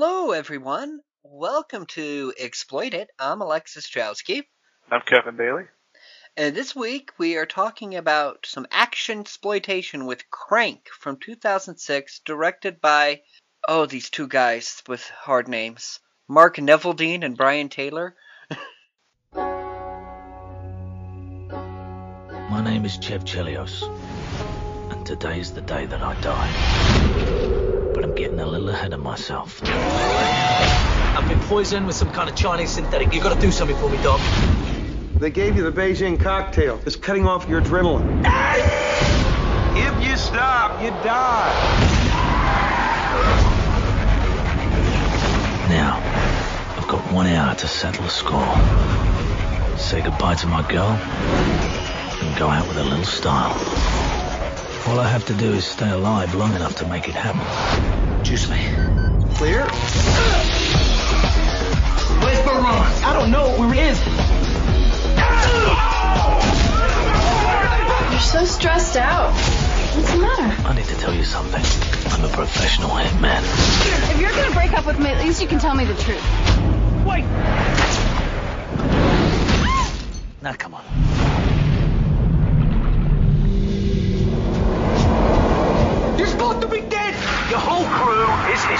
Hello, everyone. Welcome to Exploit It. I'm Alexis Jowski. I'm Kevin Bailey. And this week we are talking about some action exploitation with Crank from 2006, directed by, oh, these two guys with hard names Mark Neveldine and Brian Taylor. My name is Chev Chelios, and today's the day that I die. But I'm getting a little ahead of myself. I've been poisoned with some kind of Chinese synthetic. You've gotta do something for me, Doc. They gave you the Beijing cocktail. It's cutting off your adrenaline. If you stop, you die. Now, I've got one hour to settle the score. Say goodbye to my girl, and go out with a little style. All I have to do is stay alive long enough to make it happen. Juice me. Clear? Where's Baron? I don't know where he is. You're so stressed out. What's the matter? I need to tell you something. I'm a professional hitman. If you're gonna break up with me, at least you can tell me the truth. Wait. Now come on. The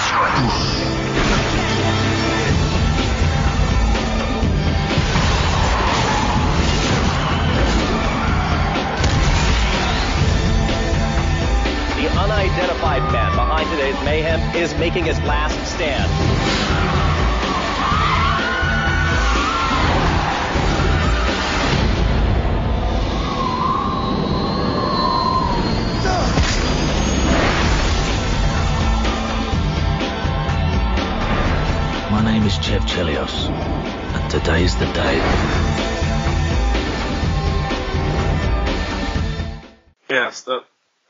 unidentified man behind today's mayhem is making his last stand. My Chev Chelios, and today's the day. Yes, the,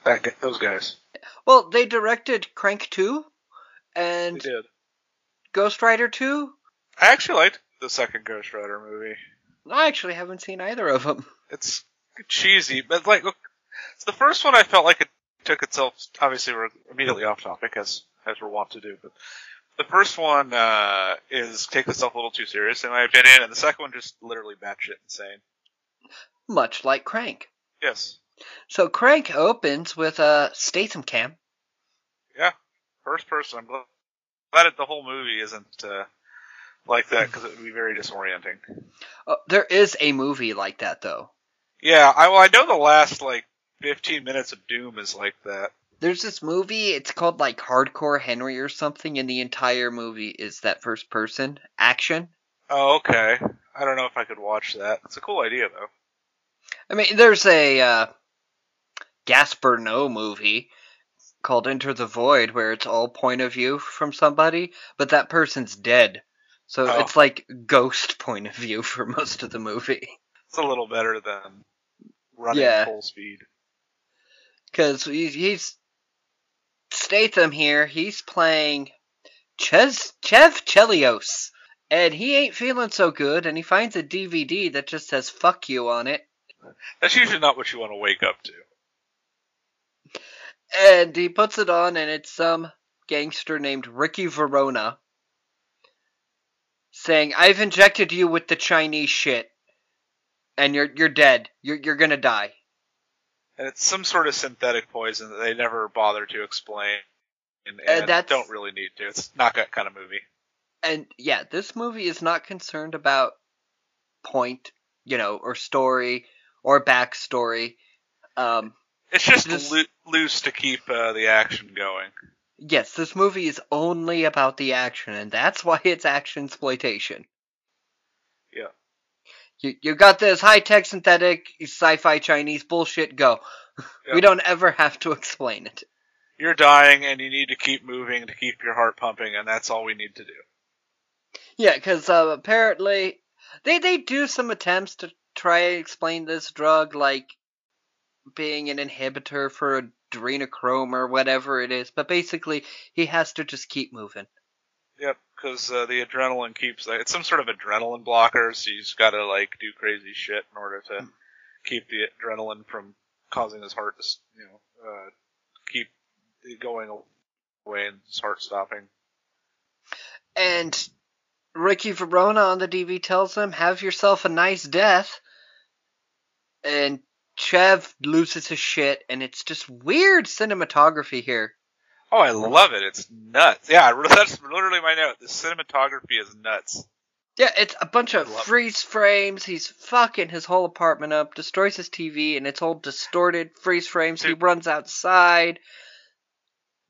that, gu- those guys. Well, they directed Crank 2 They and did. Ghost Rider 2. I actually liked the second Ghost Rider movie. I actually haven't seen either of them. It's cheesy, but like, look, it's the first one I felt like it took itself. Obviously, we're immediately off topic as as we're wont to do, but the first one uh, is take itself a little too serious in my opinion, and the second one just literally batshit insane. Much like Crank. Yes, So Crank opens with a Statham cam. yeah, first person. I'm glad, glad that the whole movie isn't uh, like that because it would be very disorienting. Uh, there is a movie like that though. Yeah, I well, I know the last like 15 minutes of Doom is like that. There's this movie, it's called like Hardcore Henry or something, and the entire movie is that first person action. Oh, okay. I don't know if I could watch that. It's a cool idea though. I mean, there's a uh, Gaspar Noé movie called Enter the Void where it's all point of view from somebody, but that person's dead. So Oh. it's like ghost point of view for most of the movie. It's a little better than running Yeah. full speed. Because he's, he's Statham here. He's playing Ches, Chev Chelios. And he ain't feeling so good, and he finds a DVD that just says fuck you on it. That's usually not what you want to wake up to. And he puts it on, and it's some gangster named Ricky Verona saying, I've injected you with the Chinese shit, and you're, you're dead. You're, you're gonna die. And it's some sort of synthetic poison that they never bother to explain. And, Uh, and don't really need to. It's not that kind of movie. and yeah, this movie is not concerned about point, you know, or story or backstory. Um, It's just loo- loose to keep uh, the action going. yes, this movie is only about the action, and that's why it's action exploitation. You you got this high tech synthetic sci-fi Chinese bullshit. Go. We don't ever have to explain it. You're dying and you need to keep moving to keep your heart pumping, and that's all we need to do. Yeah, because uh, apparently they they do some attempts to try and explain this drug, like being an inhibitor for adrenochrome or whatever it is. But basically, he has to just keep moving. Because uh, the adrenaline keeps it's some sort of adrenaline blocker, so you just gotta like do crazy shit in order to keep the adrenaline from causing his heart to, you know, uh, keep going away and his heart stopping. And Ricky Verona on the DV tells him, "Have yourself a nice death." And Chev loses his shit, and it's just weird cinematography here. Oh, I love it. It's nuts. Yeah, that's literally my note. The cinematography is nuts. Yeah, it's a bunch of love it. freeze frames. He's fucking his whole apartment up, destroys his TV, and it's all distorted freeze frames. He runs outside.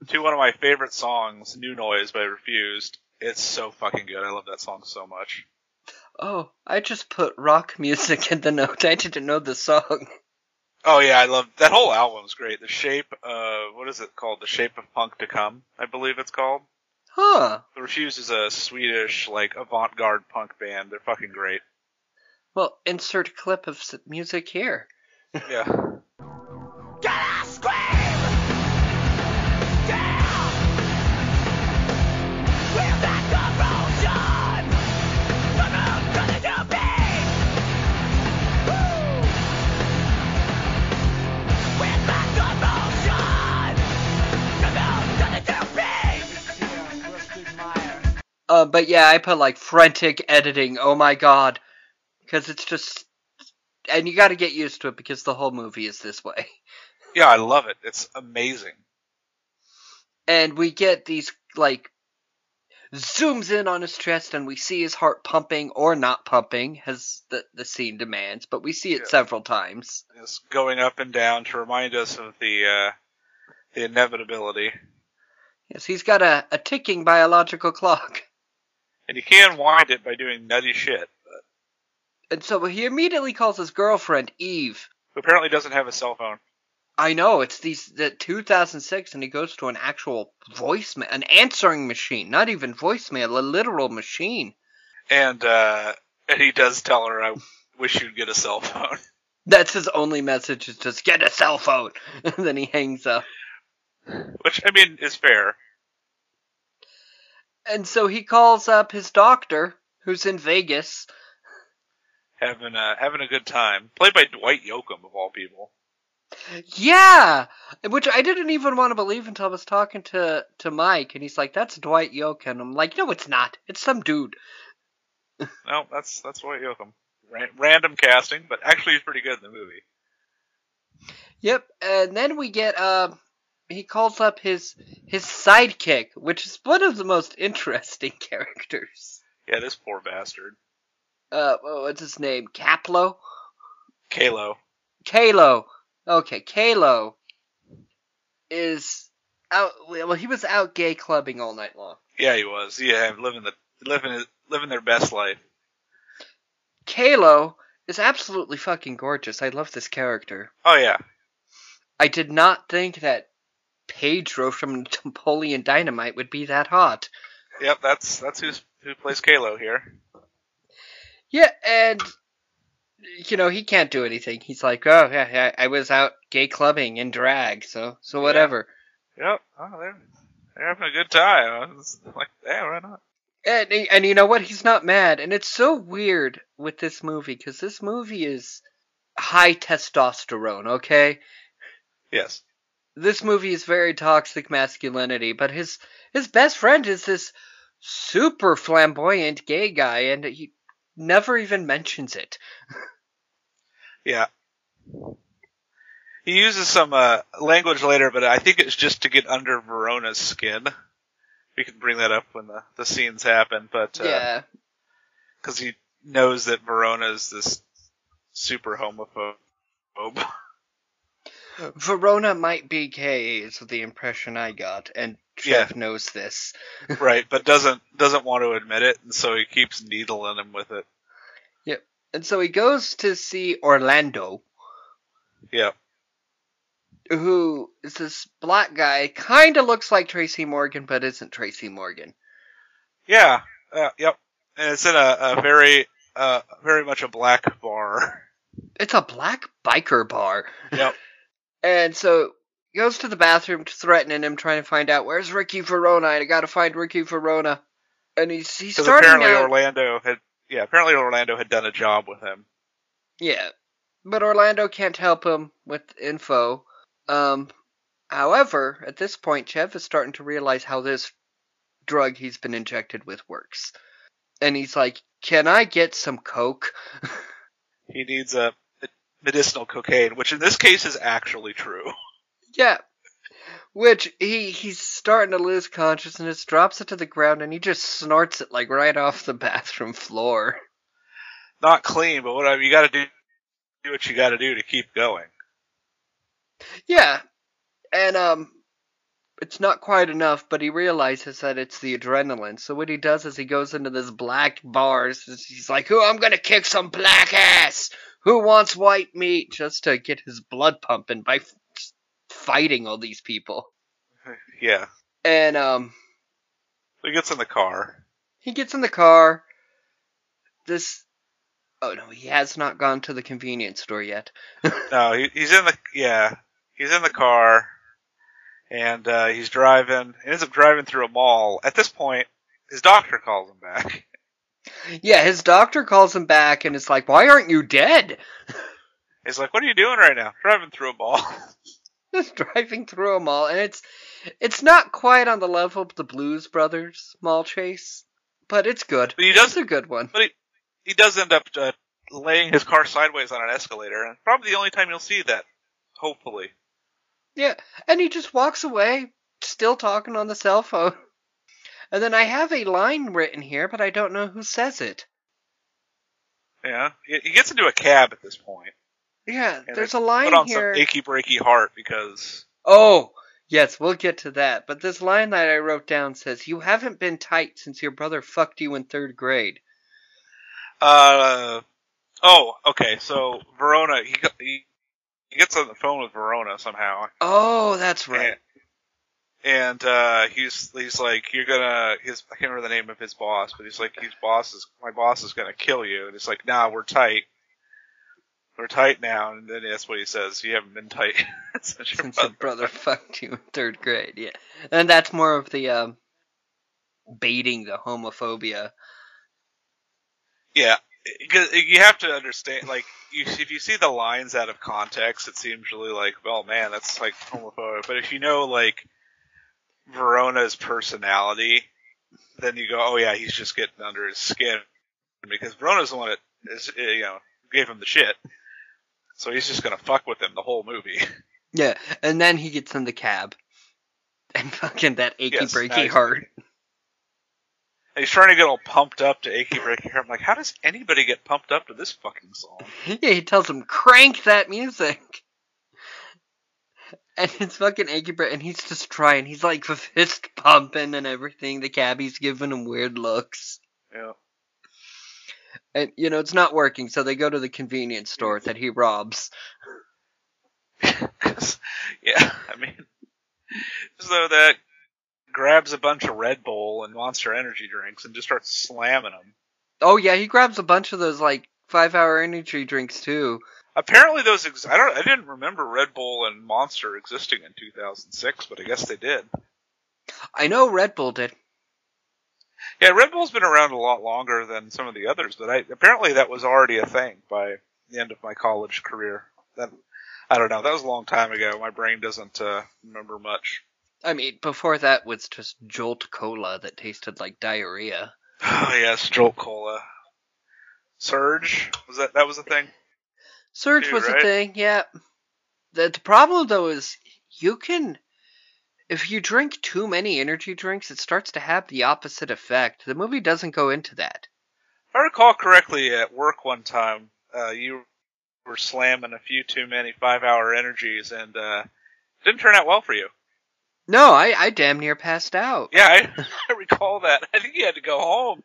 To one of my favorite songs, New Noise by Refused. It's so fucking good. I love that song so much. Oh, I just put rock music in the note. I didn't know the song. Oh yeah, I love that whole album's great. The shape, uh, what is it called? The Shape of Punk to Come, I believe it's called. Huh. The Refused is a Swedish, like, avant-garde punk band. They're fucking great. Well, insert clip of music here. Yeah. Uh, but yeah, I put like frantic editing. Oh my god, because it's just, and you got to get used to it because the whole movie is this way. Yeah, I love it. It's amazing. And we get these like zooms in on his chest, and we see his heart pumping or not pumping, as the the scene demands. But we see it Yeah. several times. It's going up and down to remind us of the, uh, the inevitability. Yes, he's got a, a ticking biological clock. And you can wind it by doing nutty shit. And so he immediately calls his girlfriend Eve. Who apparently doesn't have a cell phone. I know it's these the 2006, and he goes to an actual voicemail, an answering machine, not even voicemail, a literal machine. And, uh, and he does tell her, I wish you'd get a cell phone. That's his only message: is just get a cell phone. And then he hangs up. Which, I mean, is fair. And so he calls up his doctor, who's in Vegas. Having a, having a good time. Played by Dwight Yoakam, of all people. Yeah, which I didn't even want to believe until I was talking to to Mike, and he's like, "That's Dwight Yoakam." I'm like, "No, it's not. It's some dude." No, that's, that's Dwight Yoakam. Ran- random casting, but actually he's pretty good in the movie. Yep, and then we get uh he calls up his his sidekick, which is one of the most interesting characters. Yeah, this poor bastard. Uh what's his name? Caplo? Kaylo. Kaylo. Okay, Kaylo is out well he was out gay clubbing all night long. Yeah, he was. Yeah, living the, living, living their best life. Kaylo is absolutely fucking gorgeous. I love this character. Oh yeah. I did not think that Pedro from Napoleon Dynamite would be that hot. Yep, that's, that's who's, who plays Kaylo here. Yeah, and you know he can't do anything. He's like, oh yeah, yeah I was out gay clubbing in drag, so so whatever. Yep. Oh, they're, they're having a good time. I was like, yeah, why not? And and you know what? He's not mad, and it's so weird with this movie because this movie is high testosterone. Okay, Yes. This movie is very toxic masculinity, but his his best friend is this super flamboyant gay guy, and he never even mentions it. Yeah. He uses some uh, language later, but I think it's just to get under Verona's skin. We can bring that up when the, the scenes happen, but uh, yeah, because he knows that Verona is this super homophobe. Verona might be gay is the impression I got, and Chev knows this. right, but doesn't doesn't want to admit it, and so he keeps needling him with it. Yep. And so he goes to see Orlando, Yep. who is this black guy, kind of looks like Tracy Morgan, but isn't Tracy Morgan. yeah, uh, yep. And it's in a, a very uh, very much a black bar. It's a black biker bar. Yep. And so he goes to the bathroom, threatening him, trying to find out where's Ricky Verona. I gotta find Ricky Verona. And he's he's starting apparently out. Orlando had yeah apparently Orlando had done a job with him. Yeah. But Orlando can't help him with info. Um, however, at this point, Chev is starting to realize how this drug he's been injected with works. And he's like, "Can I get some coke?" He needs a medicinal cocaine, which in this case is actually true. yeah. Which he he's starting to lose consciousness, drops it to the ground, and he just snorts it like right off the bathroom floor. Not clean, but whatever. You got to do do what you got to do to keep going. Yeah, and um, it's not quite enough, but he realizes that it's the adrenaline. So what he does is he goes into this black bars. He's like, "Who? I'm gonna kick some black ass. Who wants white meat?" Just to get his blood pumping by f- fighting all these people. Yeah. And um, He gets in the car. he gets in the car. This. Oh no, he has not gone to the convenience store yet. No, he, he's in the yeah. He's in the car, and uh, he's driving. Ends up driving through a mall. At this point, his doctor calls him back. Yeah, his doctor calls him back and it's like, "Why aren't you dead?" He's like, "What are you doing right now? Driving through a mall." just driving through a mall, and it's it's not quite on the level of the Blues Brothers mall chase, but it's good. But he does- It's a good one. But he he does end up uh, laying his car sideways on an escalator, and probably the only time you'll see that. Hopefully. Yeah, and he just walks away, still talking on the cell phone. And then I have a line written here, but I don't know who says it. Yeah. He, gets into a cab at this point. Yeah, and there's a line Put on here. some achy breaky heart because Oh, yes, we'll get to that. But this line that I wrote down says, "You haven't been tight since your brother fucked you in third grade." Uh, oh, okay. So Verona, he he, he gets on the phone with Verona somehow, Oh, that's right. and uh, he's he's like, "You're gonna." His I can't remember the name of his boss, but he's like, "His boss is my boss is gonna kill you," and he's like, "Nah, we're tight." We're tight now, and then that's what he says. You haven't been tight since your since your brother. brother fucked you in third grade. Yeah, and that's more of the um, baiting the homophobia. Yeah, because you have to understand, like, you, if you see the lines out of context, it seems really like, well, man, that's like homophobic. But if you know, like, Verona's personality, then you go, oh yeah, he's just getting under his skin because Verona's the one that is, uh, you know, gave him the shit. So he's just gonna fuck with him the whole movie. Yeah, and then he gets in the cab, and fucking that achy Yes, breaky heart. And he's trying to get all pumped up to achy breaky heart. I'm like, how does anybody get pumped up to this fucking song? Yeah, he tells him crank that music. And it's fucking achy breaky, and he's just trying. He's like fist pumping and everything. The cabbie's giving him weird looks. Yeah. And, you know, it's not working, so they go to the convenience store that he robs. yeah, I mean, so that grabs a bunch of Red Bull and Monster Energy drinks and just starts slamming them. Oh, yeah, he grabs a bunch of those, like, five hour energy drinks, too. Apparently, those ex- I don't I didn't remember Red Bull and Monster existing in 2006, but I guess they did. I know Red Bull did. Yeah, Red Bull's been around a lot longer than some of the others, but I, apparently that was already a thing by the end of my college career. That I don't know. That was a long time ago. My brain doesn't uh, remember much. I mean, before that was just Jolt Cola that tasted like diarrhea. Oh yes, Jolt Cola. Surge was that that was a thing? Surge Dude, was a thing, yeah. The, the problem, though, is you can. If you drink too many energy drinks, it starts to have the opposite effect. The movie doesn't go into that. If I recall correctly, at work one time, uh, you were slamming a few too many five-hour energies, and uh, it didn't turn out well for you. No, I, I damn near passed out. Yeah, I, I recall that. I think you had to go home.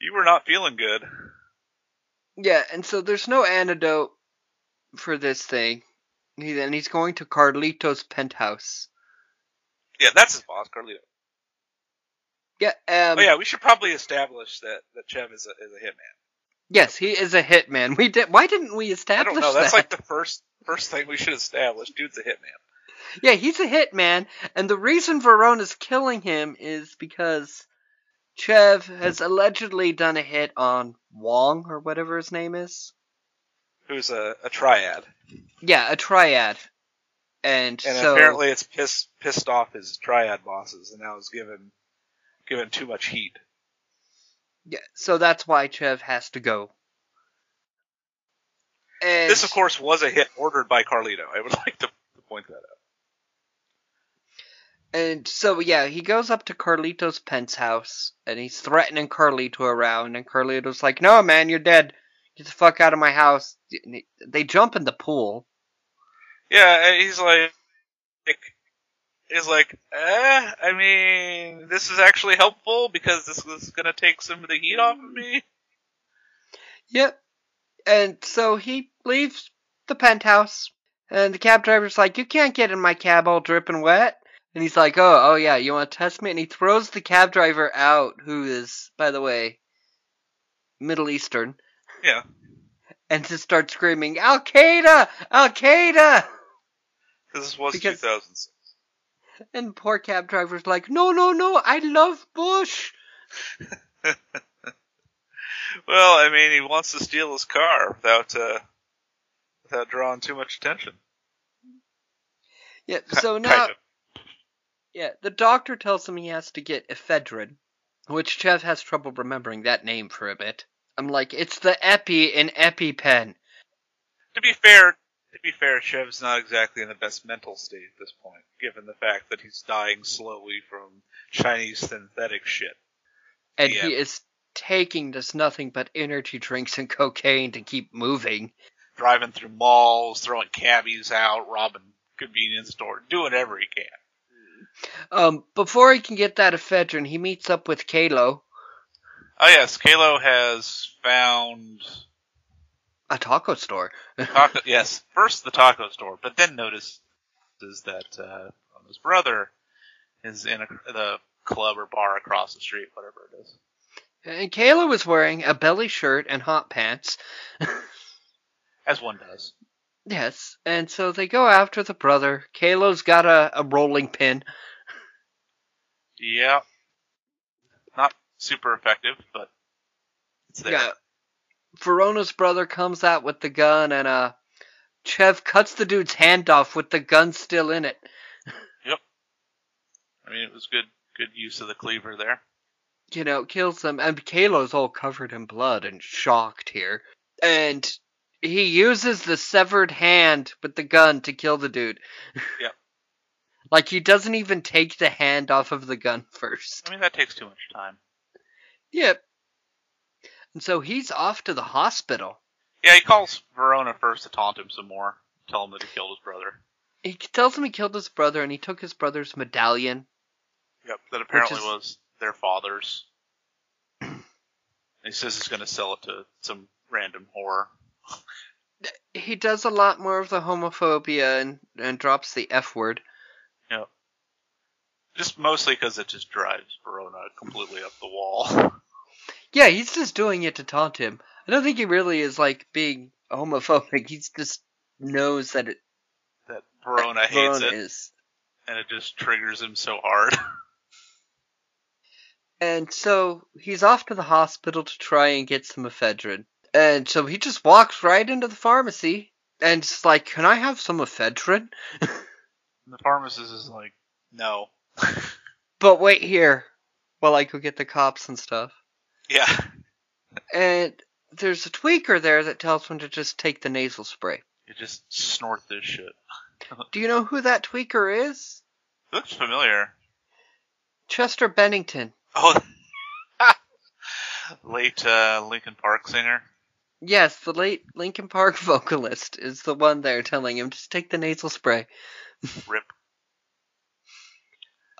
You were not feeling good. Yeah, and so there's no antidote for this thing. He, and he's going to Carlito's penthouse. Yeah, that's his boss, Carlito. Yeah, um, oh yeah, we should probably establish that that Chev is a is a hitman. yes, he is a hitman. We did. Why didn't we establish? I don't know. That's that? like the first first thing we should establish. Dude's a hitman. Yeah, he's a hit man, and the reason Verona's killing him is because Chev has allegedly done a hit on Wong or whatever his name is. Who's a, a triad. Yeah, a triad. And, And so apparently it's pissed pissed off his triad bosses, and now is given given too much heat. yeah, so that's why Chev has to go. And This, of course, was a hit ordered by Carlito. I would like to, to point that out. And so yeah, he goes up to Carlito's penthouse and he's threatening Carlito around, and Carlito's like, "No, man, you're dead. Get the fuck out of my house." He- They jump in the pool. Yeah, he's like, he's like, eh, I mean, this is actually helpful because this is gonna take some of the heat off of me. Yep. And so he leaves the penthouse, and the cab driver's like, "You can't get in my cab all dripping wet." And he's like, "Oh, oh yeah, you want to test me?" And he throws the cab driver out, who is, by the way, Middle Eastern, Yeah. and just starts screaming, "Al Qaeda! Al Qaeda!" This was Because- 2006. And poor cab driver's like, "No, no, no, I love Bush." Well, I mean, he wants to steal his car without uh, without drawing too much attention. Yeah. So now, kind of. Yeah, the doctor tells him he has to get ephedrine, which Chev has trouble remembering that name for a bit. I'm like, it's the epi in EpiPen. To be fair, to be fair, Chev's not exactly in the best mental state at this point, given the fact that he's dying slowly from Chinese synthetic shit. and Yeah. he is taking just nothing but energy drinks and cocaine to keep moving. Driving through malls, throwing cabbies out, robbing convenience store, doing whatever he can. Um, before he can get that ephedrine, he meets up with Kaylo, Oh yes, Kaylo has found a taco store. taco. yes, first the taco store, but then notices that uh, his brother is in a, the club or bar across the street, whatever it is. and Kaylo is wearing a belly shirt and hot pants. As one does. Yes, and so they go after the brother. Kaylo's got a, a rolling pin. Yeah. Not super effective, but it's there. Yeah. Verona's brother comes out with the gun, and uh, Chev cuts the dude's hand off with the gun still in it. Yep. I mean, it was good, good use of the cleaver there. You know, kills them, and Kaylo's all covered in blood and shocked here. And he uses the severed hand with the gun to kill the dude. Yep. like he doesn't even take the hand off of the gun first. I mean, that takes too much time. Yep. And so he's off to the hospital. Yeah, he calls Verona first to taunt him some more, tell him that he killed his brother. He tells him he killed his brother, and he took his brother's medallion. Yep, that apparently is- was their father's. he says he's going to sell it to some random whore. He does a lot more of the homophobia and, and drops the F word. Yep. Just mostly because it just drives Verona completely up the wall. Yeah, he's just doing it to taunt him. I don't think he really is like being homophobic. He just knows that it that Verona hates Verona it, is. and it just triggers him so hard. And so he's off to the hospital to try and get some ephedrine. And so he just walks right into the pharmacy and it's like, "Can I have some ephedrine?" And the pharmacist is like, no. But wait here while I go get the cops and stuff. Yeah. And there's a tweaker there that tells him to just take the nasal spray. You just snort this shit. Do you know who that tweaker is? looks familiar. Chester Bennington. Oh, late uh, Linkin Park singer. Yes, the late Linkin Park vocalist is the one there telling him just take the nasal spray. Rip.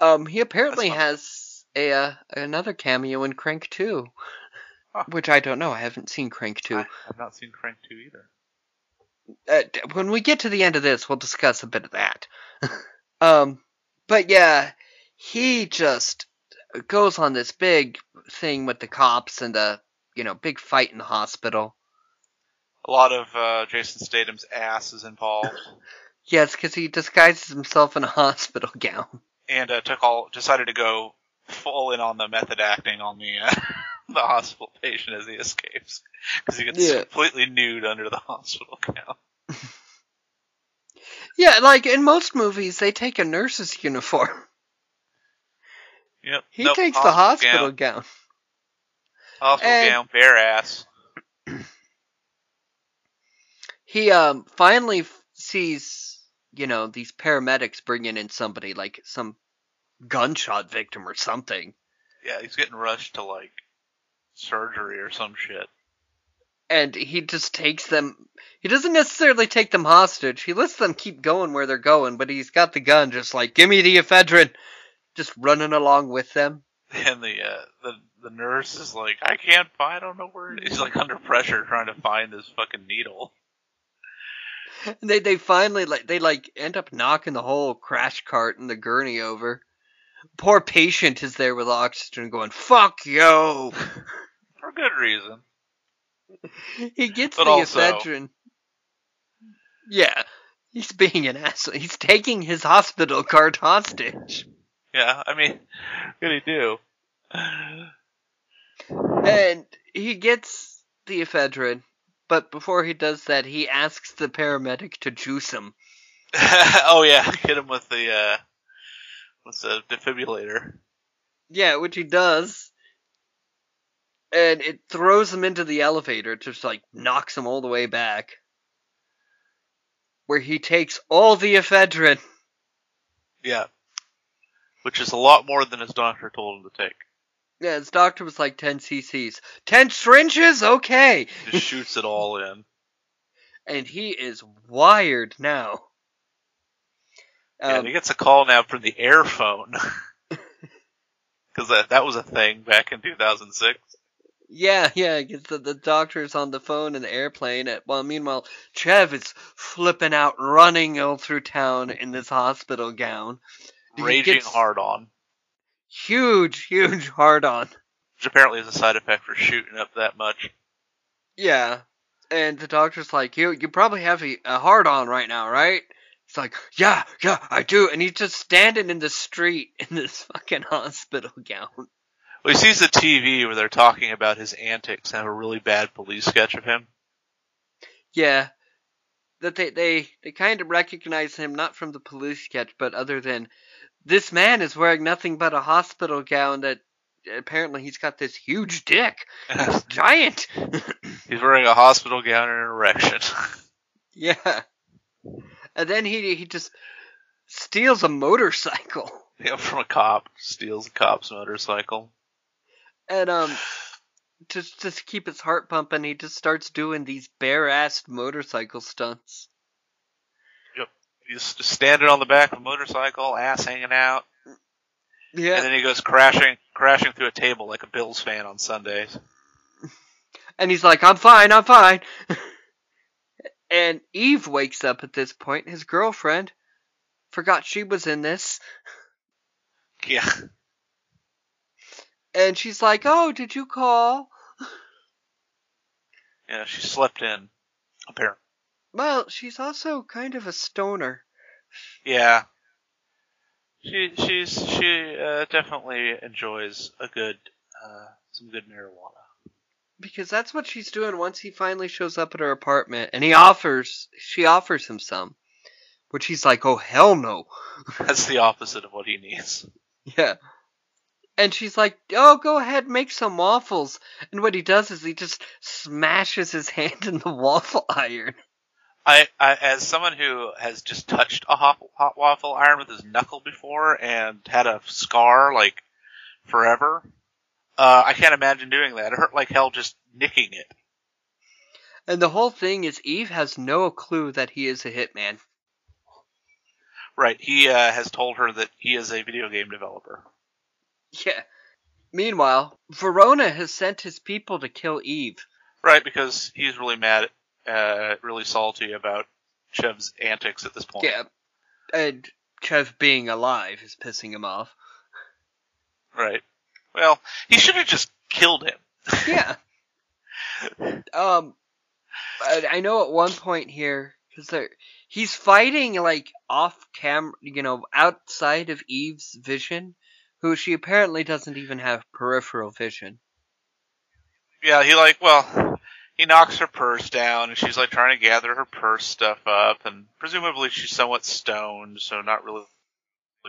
Um, he apparently has a uh, another cameo in Crank 2. Huh. Which I don't know. I haven't seen Crank 2. I have not seen Crank 2 either. Uh, when we get to the end of this, we'll discuss a bit of that. um, but yeah, he just goes on this big thing with the cops and the you know big fight in the hospital. A lot of uh, Jason Statham's ass is involved, Yes, because he disguises himself in a hospital gown. and uh, took all decided to go full in on the method acting on the uh, the hospital patient as he escapes because he gets Yeah. completely nude under the hospital gown. Yeah, like in most movies, they take a nurse's uniform. Yep. He Nope, takes the hospital gown. gown. Hospital And- gown, bare ass. He um finally f- sees, you know, these paramedics bringing in somebody like some gunshot victim or something. Yeah, he's getting rushed to like surgery or some shit. and he just takes them. He doesn't necessarily take them hostage. He lets them keep going where they're going, but he's got the gun, just like, give me the ephedrine, just running along with them. And the uh, the the nurse is like, I can't find. I don't know where it is. He's like under pressure trying to find this fucking needle. And they they finally like they like end up knocking the whole crash cart and the gurney over. Poor patient is there with oxygen, going "fuck yo." For good reason. he gets But the also- ephedrine. Yeah, he's being an asshole. He's taking his hospital cart hostage. Yeah, I mean, what did he do? And he gets the ephedrine, but before he does that, he asks the paramedic to juice him. oh yeah, hit him with the uh, with the defibrillator. Yeah, which he does. And it throws him into the elevator, just like knocks him all the way back. Where he takes all the ephedrine. Yeah, which is a lot more than his doctor told him to take. Yeah, his doctor was like 10 cc's. 10 syringes? Okay! Just shoots it all in. And he is wired now. Yeah, Um, and he gets a call now from the air phone. Because that, that was a thing back in 2006. Yeah, yeah, because the, the doctor's on the phone in the airplane. At, well, meanwhile, Chev is flipping out, running all through town in this hospital gown. Raging gets hard on. Huge, huge hard on. Which apparently is a side effect for shooting up that much. Yeah. And the doctor's like, you you probably have a, a hard on right now, right? It's like, yeah, yeah, I do. And he's just standing in the street in this fucking hospital gown. Well, he sees the TV where they're talking about his antics and have a really bad police sketch of him. Yeah. That they, they, they kind of recognize him not from the police sketch, but other than this man is wearing nothing but a hospital gown that apparently he's got this huge dick. It's giant. He's wearing a hospital gown and an erection. yeah. And then he he just steals a motorcycle. yeah, from a cop. Steals a cop's motorcycle. And um just just keep his heart pumping, he just starts doing these bare assed motorcycle stunts. He's just standing on the back of a motorcycle, ass hanging out. Yeah. And then he goes crashing, crashing through a table like a Bills fan on Sundays. And he's like, I'm fine, I'm fine. and Eve wakes up at this point. His girlfriend forgot she was in this. Yeah. And she's like, Oh, did you call? Yeah, she slept in. Apparently. Well, she's also kind of a stoner. Yeah. She she's she uh, definitely enjoys a good uh, some good marijuana. Because that's what she's doing once he finally shows up at her apartment. And he offers, she offers him some. Which he's like, Oh, hell no. That's the opposite of what he needs. Yeah. And she's like, "Oh, go ahead, make some waffles." And what he does is he just smashes his hand in the waffle iron. I, I as someone who has just touched a hot, hot waffle iron with his knuckle before and had a scar like forever, uh, I can't imagine doing that. It hurt like hell just nicking it. And the whole thing is Eve has no clue that he is a hitman. Right. He uh, has told her that he is a video game developer. Yeah. Meanwhile, Verona has sent his people to kill Eve. Right, because he's really mad, uh, really salty about Chev's antics at this point. Yeah. And Chev being alive is pissing him off. Right. Well, he should have just killed him. yeah. Um, I, know at one point here because there he's fighting like off camera, you know, outside of Eve's vision, who she apparently doesn't even have peripheral vision. Yeah, he like well, he knocks her purse down, and she's like trying to gather her purse stuff up, and presumably she's somewhat stoned, so not really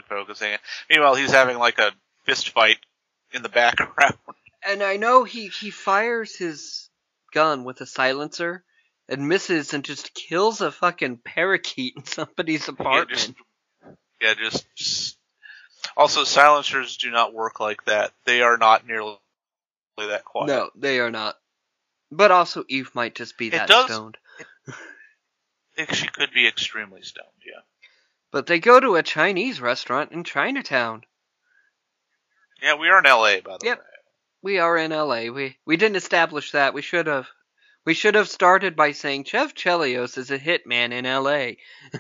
focusing. Meanwhile, he's having like a fist fight in the background. And I know he he fires his gun with a silencer and misses and just kills a fucking parakeet in somebody's Yeah, apartment. just, yeah, just, just. Also, silencers do not work like that. They are not nearly that quiet. no, they are not. But also, Eve might just be It that does- stoned. I think she could be extremely stoned. Yeah. But they go to a Chinese restaurant in Chinatown. Yeah, we are in L.A. by the Yep. way. We are in LA. We we didn't establish that. We should have. We should have started by saying Chev Chelios is a hitman in LA.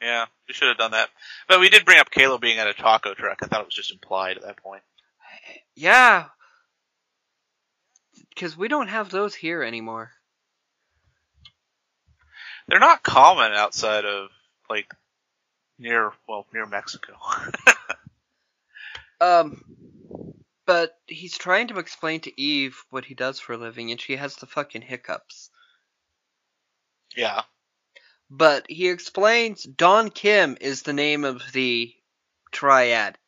Yeah, we should have done that. But we did bring up Kaylo being at a taco truck. I thought it was just implied at that point. Yeah. Because we don't have those here anymore. They're not common outside of like near well near Mexico. Um, but he's trying to explain to Eve what he does for a living, and she has the fucking hiccups. yeah. But he explains Don Kim is the name of the triad.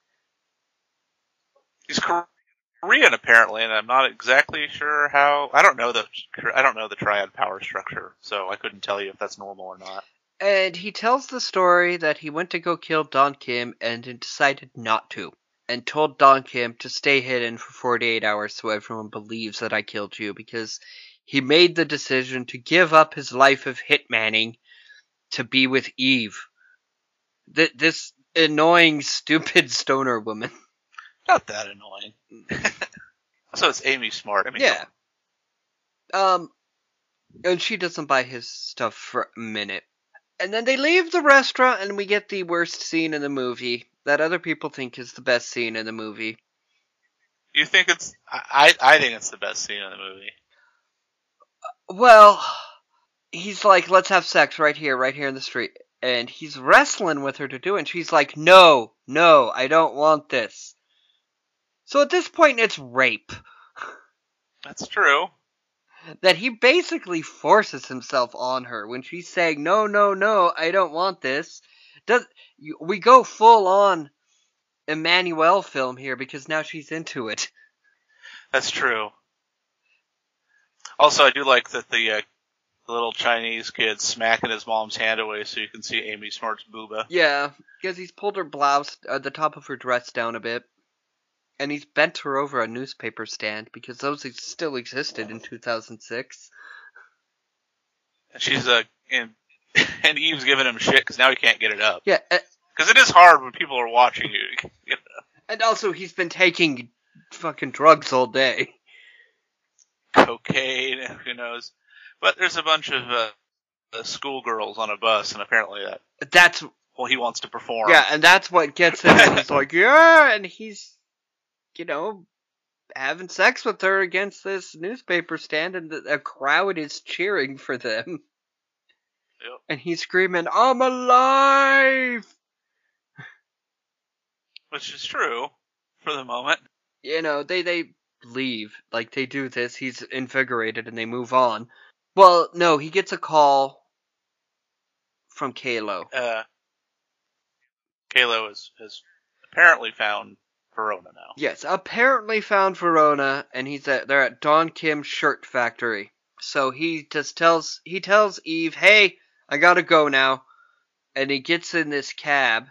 He's Korean apparently, and I'm not exactly sure how. I don't know the I don't know the triad power structure, so I couldn't tell you if that's normal or not. And he tells the story that he went to go kill Don Kim and decided not to. And told Don Kim to stay hidden for 48 hours so everyone believes that I killed you because he made the decision to give up his life of hitmanning to be with Eve. Th- this annoying, stupid stoner woman. Not that annoying. so it's Amy Smart. I mean, Yeah. Um, and she doesn't buy his stuff for a minute. And then they leave the restaurant, and we get the worst scene in the movie that other people think is the best scene in the movie. You think it's? I I I think it's the best scene in the movie. Well, he's like, let's have sex right here, right here in the street. And he's wrestling with her to do it, and she's like, no, no, I don't want this. So at this point, it's rape. That's true. that he basically forces himself on her when she's saying no no no i don't want this does we go full on Emmanuelle film here because now she's into it That's true. Also, I do like that the, uh, the little Chinese kid smacking his mom's hand away so you can see Amy Smart's booba. yeah because he's pulled her blouse uh, the top of her dress down a bit and he's bent her over a newspaper stand because those still existed in 2006 And she's uh, and and Eve's giving him shit because now he can't get it up. yeah uh, Because it is hard when people are watching you. you know, and also he's been taking fucking drugs all day cocaine, who knows. But there's a bunch of uh, uh, schoolgirls on a bus, and apparently that that's well he wants to perform. Yeah, and that's what gets him. He's like, yeah, and he's, you know, having sex with her against this newspaper stand, and the, the crowd is cheering for them. Yep. And he's screaming, "I'm alive!" which is true for the moment. You know, they they leave like they do this. He's invigorated, and they move on. Well, no, he gets a call from Kaylo. Uh, Kaylo has has apparently found Verona now. Yes, apparently found Verona, and he's at they're at Don Kim's shirt factory. So he just tells he tells Eve, "Hey, I gotta go now," and he gets in this cab.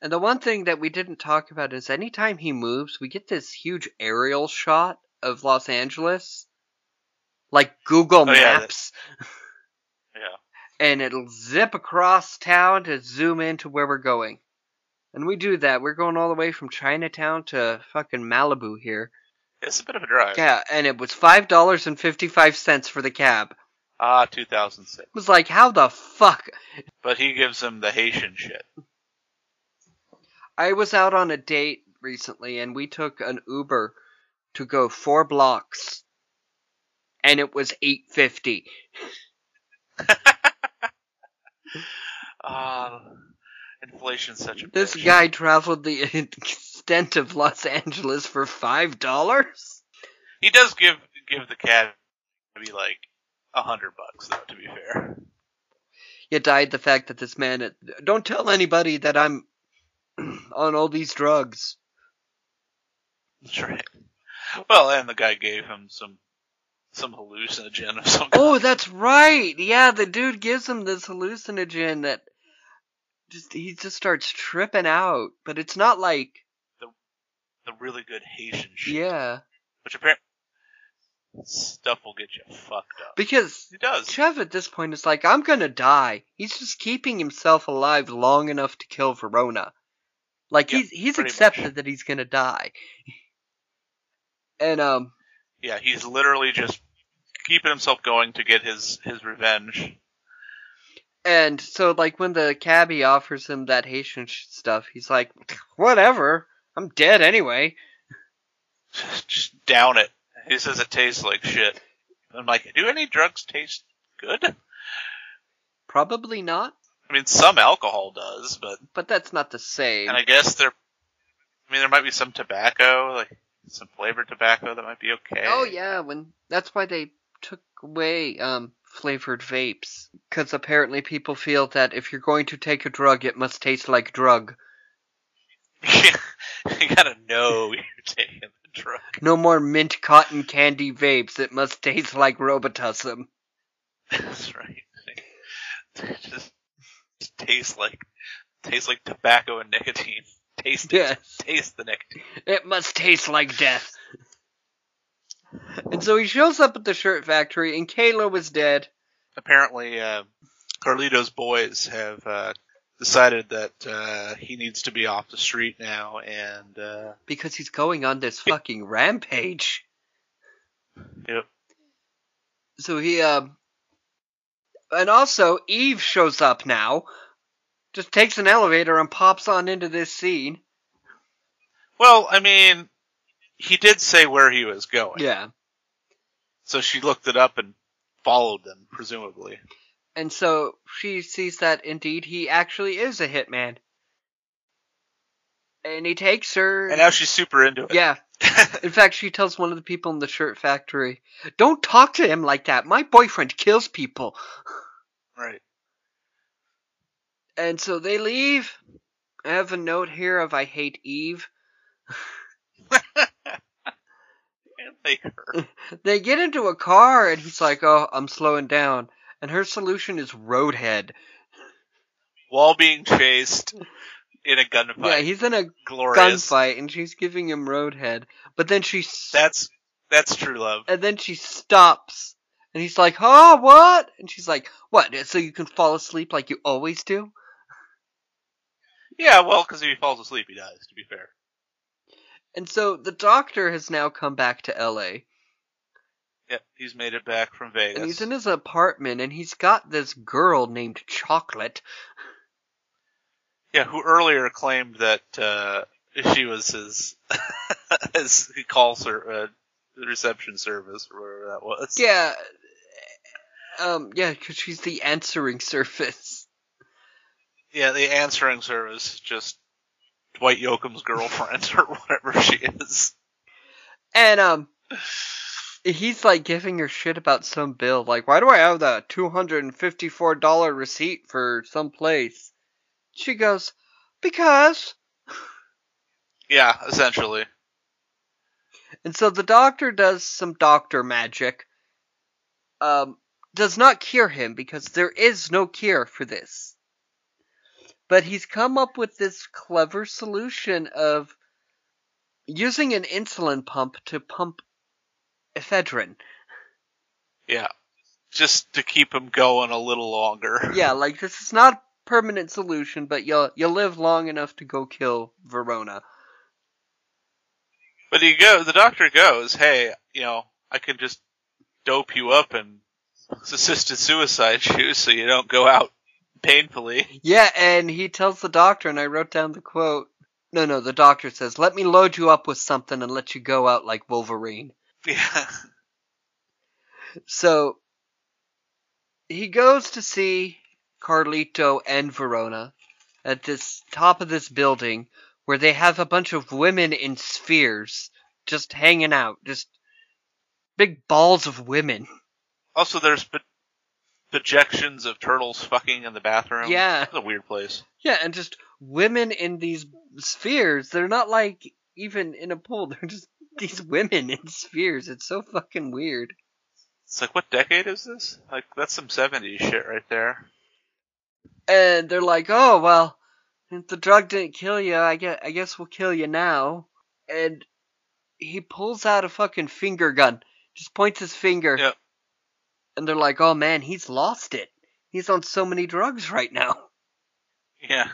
And the one thing that we didn't talk about is anytime he moves, we get this huge aerial shot of Los Angeles, like Google Oh, yeah, Maps, Yeah. and it'll zip across town to zoom into where we're going. And we do that. We're going all the way from Chinatown to fucking Malibu here. It's a bit of a drive. Yeah, and it was five dollars and fifty five cents for the cab. Ah, 2006. It was like, how the fuck? But he gives him the Haitian shit. I was out on a date recently, and we took an Uber to go four blocks, and it was eight fifty. Ah, inflation's such a This bitch. guy traveled the extent of Los Angeles for five dollars. He does give give the cat maybe like a hundred bucks though. To be fair, You died the fact that this man. Don't tell anybody that I'm on all these drugs. that's right. Well, and the guy gave him some some hallucinogen of some oh, kind. Oh, that's right. Yeah, the dude gives him this hallucinogen that just he just starts tripping out. But it's not like the the really good Haitian shit, yeah, which apparently stuff will get you fucked up. because He does. Chev at this point is like, I'm gonna die. He's just keeping himself alive long enough to kill Verona. Like Yeah, he's he's accepted much. that he's gonna die. And um Yeah, he's literally just keeping himself going to get his his revenge. And so like when the cabbie offers him that Haitian sh- stuff, he's like, whatever. I'm dead anyway. just down it. He says it tastes like shit. I'm like, do any drugs taste good? Probably not, I mean, some alcohol does, but but that's not the same. and I guess there. I mean, there might be some tobacco, like some flavored tobacco that might be okay. Oh yeah, when that's why they took away um flavored vapes because apparently people feel that if you're going to take a drug, it must taste like drug. you gotta know you're taking the drug. No more mint cotton candy vapes. It must taste like Robitussin. That's right. It just, just tastes like tastes like tobacco and nicotine. Taste it. Yes. Taste the nicotine. It must taste like death. And so he shows up at the shirt factory, and Kaylo was dead. apparently uh, Carlito's boys have uh, decided that uh, he needs to be off the street now, and uh, Because he's going on this fucking rampage. yep, So he, um. And also, Eve shows up now. Just takes an elevator and pops on into this scene. well, I mean, he did say where he was going, Yeah. So she looked it up and followed them, presumably. And so she sees that indeed he actually is a hitman. And he takes her. And now she's super into it. yeah. In fact, she tells one of the people in the shirt factory, Don't talk to him like that. My boyfriend kills people. right. And so they leave. I have a note here of I hate Eve. They get into a car and he's like, Oh, I'm slowing down. And her solution is Roadhead. While being chased in a gunfight. Yeah, he's in a glorious. gunfight and she's giving him Roadhead. But then she That's that's true love. and then she stops. And he's like, "Oh, what?" And she's like, "What? So you can fall asleep like you always do?" Yeah, well, because if he falls asleep, he dies. To be fair. And so the doctor has now come back to L.A. Yep, he's made it back from Vegas. and he's in his apartment and he's got this girl named Chocolate. Yeah, who earlier claimed that uh, she was his, as he calls her, uh, reception service or whatever that was. Yeah. Um, yeah, because she's the answering service. Yeah, the answering service, just Dwight Yoakam's girlfriend or whatever she is. And, um, he's like giving her shit about some bill. Like, why do I have the $254 receipt for some place? She goes, because. Yeah, essentially. And so the doctor does some doctor magic. Um, does not cure him because there is no cure for this. But he's come up with this clever solution of using an insulin pump to pump ephedrine. Yeah. Just to keep him going a little longer. Yeah, like this is not a permanent solution, but you'll you'll live long enough to go kill Verona. But he go, the doctor goes, hey, you know, I can just dope you up and assisted suicide you so you don't go out painfully. Yeah, and he tells the doctor, and I wrote down the quote. No, no, the doctor says, "Let me load you up with something and let you go out like Wolverine." Yeah. So he goes to see Carlito and Verona at this top of this building where they have a bunch of women in spheres just hanging out, just big balls of women. Also, there's projections of turtles fucking in the bathroom. Yeah. It's a weird place. Yeah, and just women in these spheres. They're not like even in a pool. They're just these women in spheres. It's so fucking weird. It's like, what decade is this? Like, that's some 70s shit right there. And they're like, "Oh well, if the drug didn't kill you, I guess I guess we'll kill you now." And he pulls out a fucking finger gun. Just points his finger. Yep. And they're like, "Oh man, he's lost it. He's on so many drugs right now." Yeah.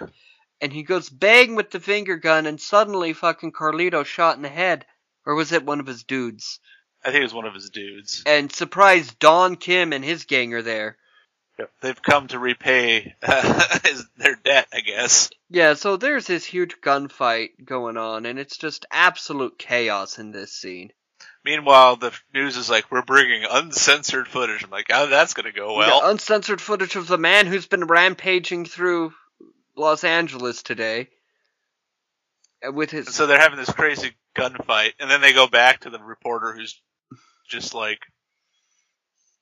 and he goes bang with the finger gun, and suddenly fucking Carlito shot in the head. Or was it one of his dudes? I think it was one of his dudes. And surprise, Don Kim and his gang are there. Yep. They've come to repay uh, his, their debt, I guess. Yeah, so there's this huge gunfight going on, and it's just absolute chaos in this scene. Meanwhile, the news is like, we're bringing uncensored footage. I'm like, oh, that's gonna go well. got uncensored footage of the man who's been rampaging through Los Angeles today. With his. so they're having this crazy gunfight, and then they go back to the reporter who's just like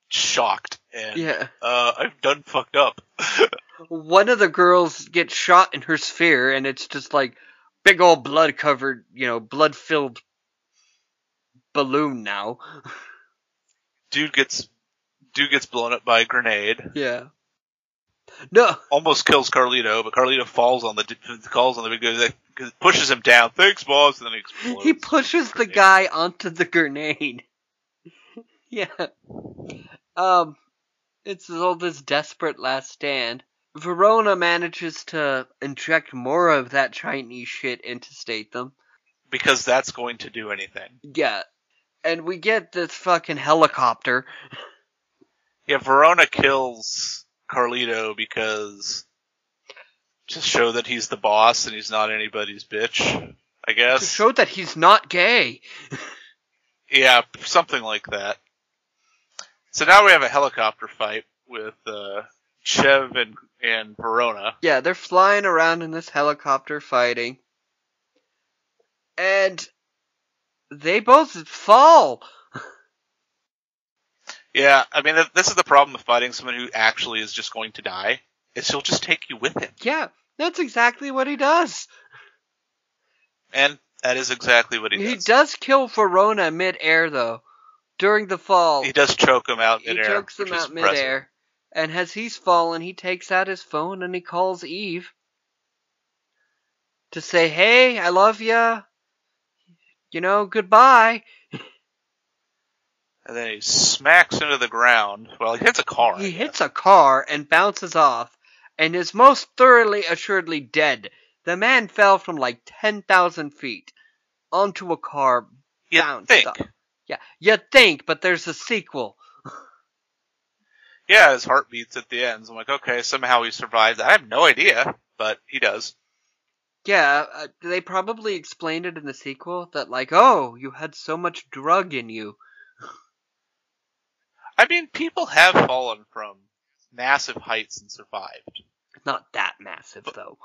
shocked and Yeah. uh, I've done fucked up. one of the girls gets shot in her sphere, and it's just like big old blood covered, you know, blood filled balloon now. dude gets dude gets blown up by a grenade. Yeah. No. Almost kills Carlito, but Carlito falls on the calls on the big guy, pushes him down. Thanks, boss. And then he explodes. He pushes the guy onto the grenade. yeah. Um, it's all this desperate last stand. Verona manages to inject more of that Chinese shit into Statham. because that's going to do anything. Yeah. And we get this fucking helicopter. Yeah, Verona kills Carlito because just show that he's the boss and he's not anybody's bitch. I guess. To show that he's not gay. Yeah, something like that. So now we have a helicopter fight with uh, Chev and and Verona. Yeah, they're flying around in this helicopter fighting. And they both fall. Yeah, I mean this is the problem with fighting someone who actually is just going to die. Is he'll just take you with him, Yeah, that's exactly what he does. and that is exactly what he, He does. He does kill Verona mid-air though. During the fall, He does choke him out he midair. chokes him out impressive. mid-air. And as he's fallen, he takes out his phone and he calls Eve to say, "Hey, I love ya. You know, goodbye." And then he smacks into the ground. Well, he hits a car. He hits a car and bounces off and is most thoroughly assuredly dead. The man fell from like 10,000 feet onto a car. You bounced think? off. Yeah, you'd think, but there's a sequel. Yeah, his heart beats at the end. So I'm like, okay, somehow he survives. I have no idea, but he does. Yeah, uh, they probably explained it in the sequel that, like, oh, you had so much drug in you. I mean, people have fallen from massive heights and survived. Not that massive, though.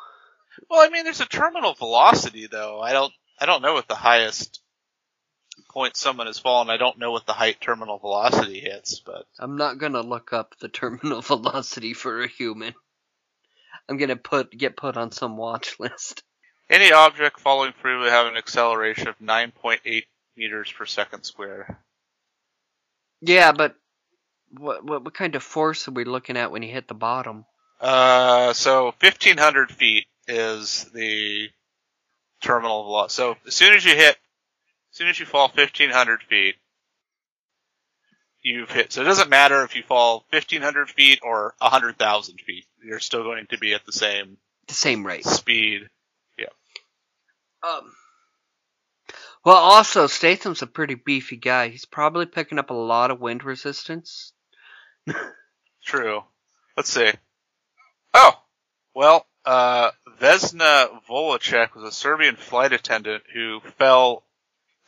Well, I mean, there's a terminal velocity though. I don't, I don't know what the highest point someone has fallen. I don't know what the height terminal velocity hits, but I'm not gonna look up the terminal velocity for a human. I'm gonna put get put on some watch list. Any object falling through would have an acceleration of 9.8 meters per second square. Yeah, but what what what kind of force are we looking at when you hit the bottom? Uh, so 1500 feet is the terminal velocity. So as soon as you hit, as soon as you fall 1500 feet, you've hit. So it doesn't matter if you fall 1500 feet or 100,000 feet. You're still going to be at the same The same rate. speed. Um. Well, also Statham's a pretty beefy guy. He's probably picking up a lot of wind resistance. True. Let's see. Oh, well, uh, Vesna Vulović was a Serbian flight attendant who fell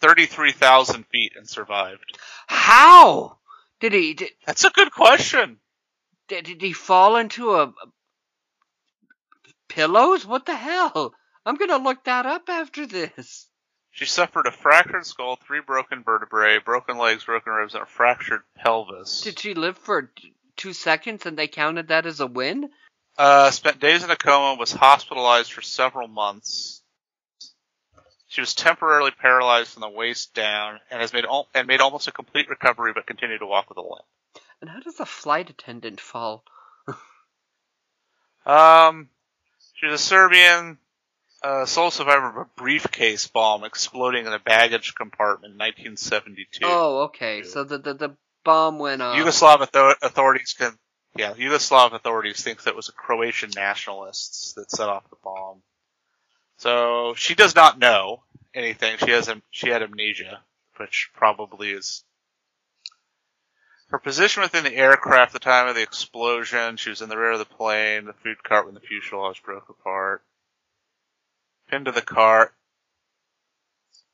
33,000 feet and survived. How did he did, That's a good question. did, did he fall into a, a pillows? What the hell? I'm gonna look that up after this. She suffered a fractured skull, three broken vertebrae, broken legs, broken ribs, and a fractured pelvis. Did she live for two seconds and they counted that as a win? Uh, spent days in a coma, was hospitalized for several months. She was temporarily paralyzed from the waist down, and has made al- and made almost a complete recovery, but continued to walk with a limp. And how does a flight attendant fall? Um, she was a Serbian uh, sole survivor of a briefcase bomb exploding in a baggage compartment in 1972. Oh, okay. So the the, the bomb went off. Yugoslav authorities can, yeah, Yugoslav authorities think that it was the Croatian nationalists that set off the bomb. So she does not know anything. She has she had amnesia, which probably is her position within the aircraft at the time of the explosion. She was in the rear of the plane, the food cart when the fuselage broke apart. Pinned to the car.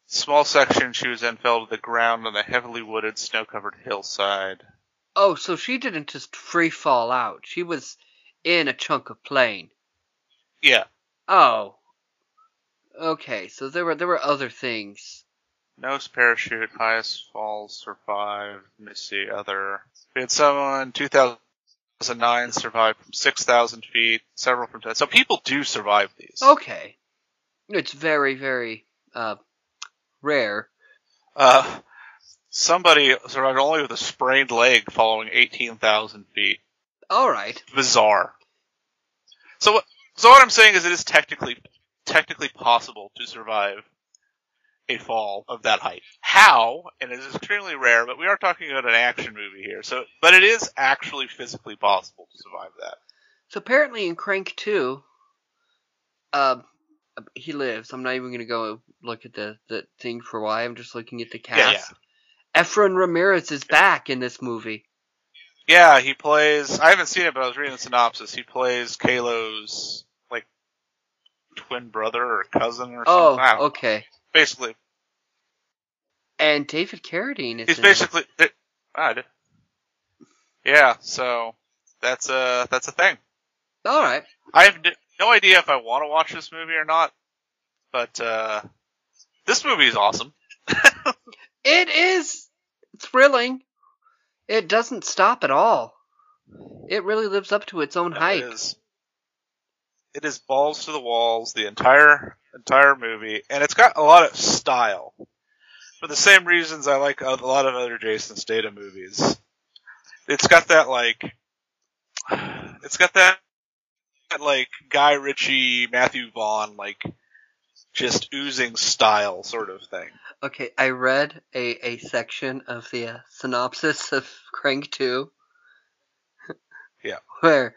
Small section she was in fell to the ground on a heavily wooded, snow-covered hillside. Oh, so she didn't just free fall out. She was in a chunk of plane. Yeah, Oh. Okay, so there were there were other things. No parachute, highest falls survived. Let me see, other. We had someone 2009 survived from 6,000 feet, several from 10. So people do survive these. Okay. It's very very uh rare. Uh, somebody survived only with a sprained leg following 18,000 feet. All right. Bizarre. So what, so what I'm saying is it is technically, technically possible to survive a fall of that height. How? And it is extremely rare, but we are talking about an action movie here. So, but it is actually physically possible to survive that. So apparently in Crank 2, uh, he lives. I'm not even gonna go look at the, the thing for why. I'm just looking at the cast. Yeah, yeah. Efren Ramirez is back in this movie. Yeah, he plays. I haven't seen it, but I was reading the synopsis. He plays Kaylo's like twin brother or cousin or Oh, something. Oh, okay. Basically, And David Carradine is he's in it. basically. It, I did. Yeah, so that's a that's a thing. All right. I have n- no idea if I want to watch this movie or not, but uh, this movie is awesome. It is thrilling. It doesn't stop at all. It really lives up to its own hype. It is. It is balls to the walls the entire entire movie, and it's got a lot of style. For the same reasons I like a lot of other Jason Statham movies. It's got that like, it's got that, like Guy Ritchie, Matthew Vaughn, like just oozing style sort of thing. Okay, I read a, a section of the uh, synopsis of Crank 2. Yeah. Where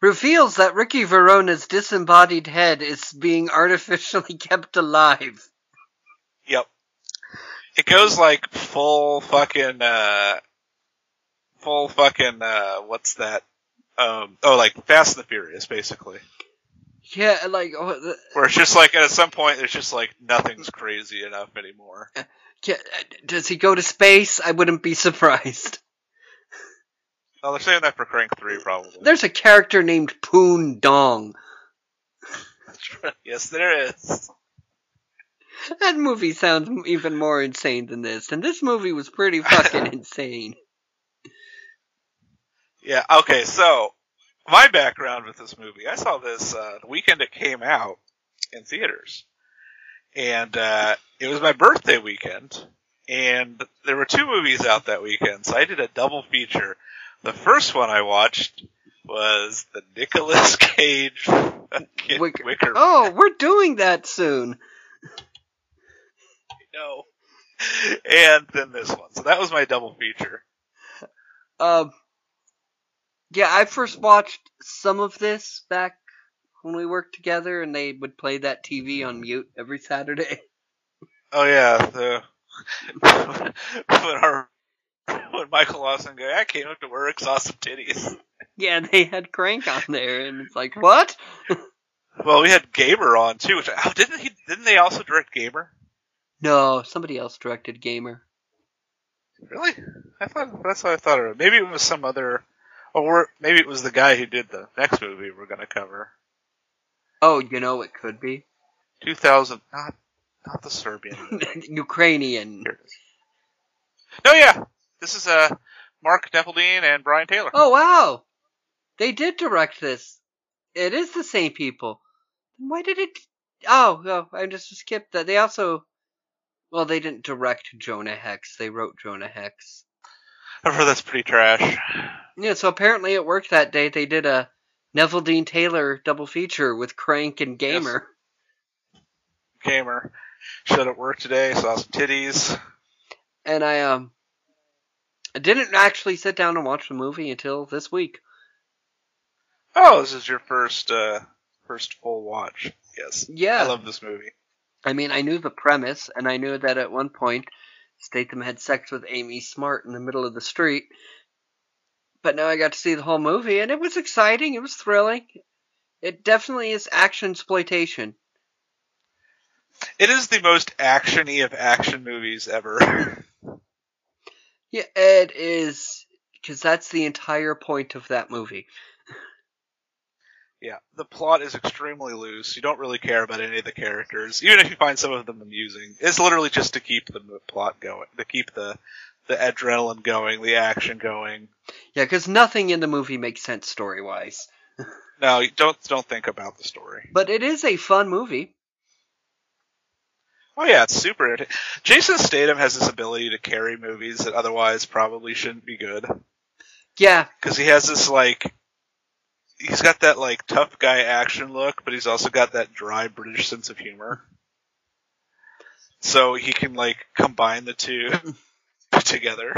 reveals that Ricky Verona's disembodied head is being artificially kept alive. Yep. It goes like full fucking uh full fucking uh what's that? Um oh like Fast and the Furious basically. Yeah, like oh, the, Where it's just like at some point it's just like nothing's crazy enough anymore. yeah, does he go to space? I wouldn't be surprised. No, they're saying that for Crank 3 probably. There's a character named Poon Dong. yes, there is. That movie sounds even more insane than this, and this movie was pretty fucking insane. Yeah, okay, so my background with this movie, I saw this uh, the weekend it came out in theaters. And uh, it was my birthday weekend, and there were two movies out that weekend, so I did a double feature. The first one I watched was the Nicolas Cage Wicker. Oh, we're doing that soon. No. And then this one. So that was my double feature. Um, yeah, I first watched some of this back when we worked together, and they would play that TV on mute every Saturday. Oh yeah, the when our when Michael Lawson go, I came up to work, saw some titties. yeah, they had Crank on there, and it's like, what? Well, we had Gamer on too. Which oh, didn't he? Didn't they also direct Gamer? No, somebody else directed Gamer. Really? I thought that's what I thought it. Maybe it was some other, or maybe it was the guy who did the next movie we're gonna cover. Oh, you know it could be. 2000. Not. not the Serbian. Ukrainian. No, yeah, this is uh Mark Neveldine and Brian Taylor. Oh wow, they did direct this. It is the same people. Why did it? Oh, oh, I just skipped that. They also, well, they didn't direct Jonah Hex. They wrote Jonah Hex. I've heard that's pretty trash. Yeah, so apparently it worked that day. They did a Neveldine Taylor double feature with Crank and Gamer. Gamer showed at work today. Saw some titties. And I um, I didn't actually sit down and watch the movie until this week. Oh, this is your first uh first full watch. Yes. Yeah. I love this movie. I mean, I knew the premise, and I knew that at one point Statham had sex with Amy Smart in the middle of the street. But now I got to see the whole movie, and it was exciting. It was thrilling. It definitely is action exploitation. It is the most actiony of action movies ever. Yeah, it is because that's the entire point of that movie. Yeah, the plot is extremely loose. You don't really care about any of the characters, even if you find some of them amusing. It's literally just to keep the plot going, to keep the the adrenaline going, the action going. Yeah, because nothing in the movie makes sense story wise. No, don't don't think about the story. But it is a fun movie. Oh yeah, it's super. Jason Statham has this ability to carry movies that otherwise probably shouldn't be good Yeah, because he has this like. He's got that like tough guy action look, but he's also got that dry British sense of humor. So he can like combine the two together.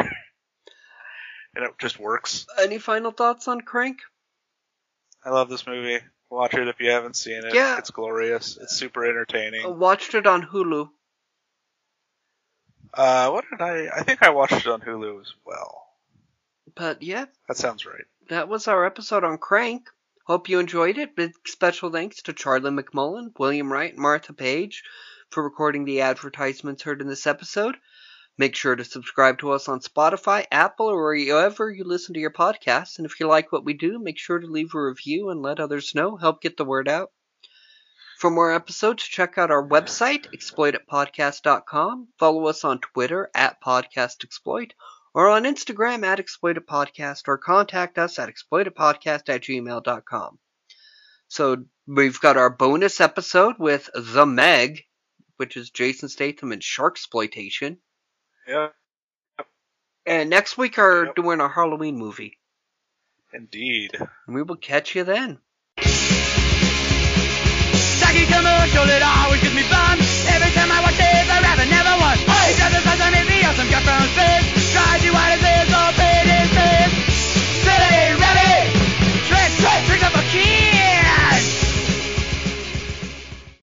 And it just works. any final thoughts on Crank? I love this movie. Watch it if you haven't seen it. Yeah. It's glorious. It's super entertaining. I watched it on Hulu. Uh, what did I? I think I watched it on Hulu as well. But yeah, That sounds right. That was our episode on Crank. Hope you enjoyed it. Big special thanks to Charlie McMullen, William Wright, and Martha Page for recording the advertisements heard in this episode. Make sure to subscribe to us on Spotify, Apple, or wherever you listen to your podcasts. And if you like what we do, make sure to leave a review and let others know. Help get the word out. For more episodes, check out our website, exploitedpodcast.com. Follow us on Twitter at podcastexploit or on Instagram at exploitedpodcast or contact us at exploitedpodcast at gmail.com. So we've got our bonus episode with The Meg, which is Jason Statham and Shark Exploitation. Yeah. And next week are yep. doing a Halloween movie. Indeed. And we will catch you then.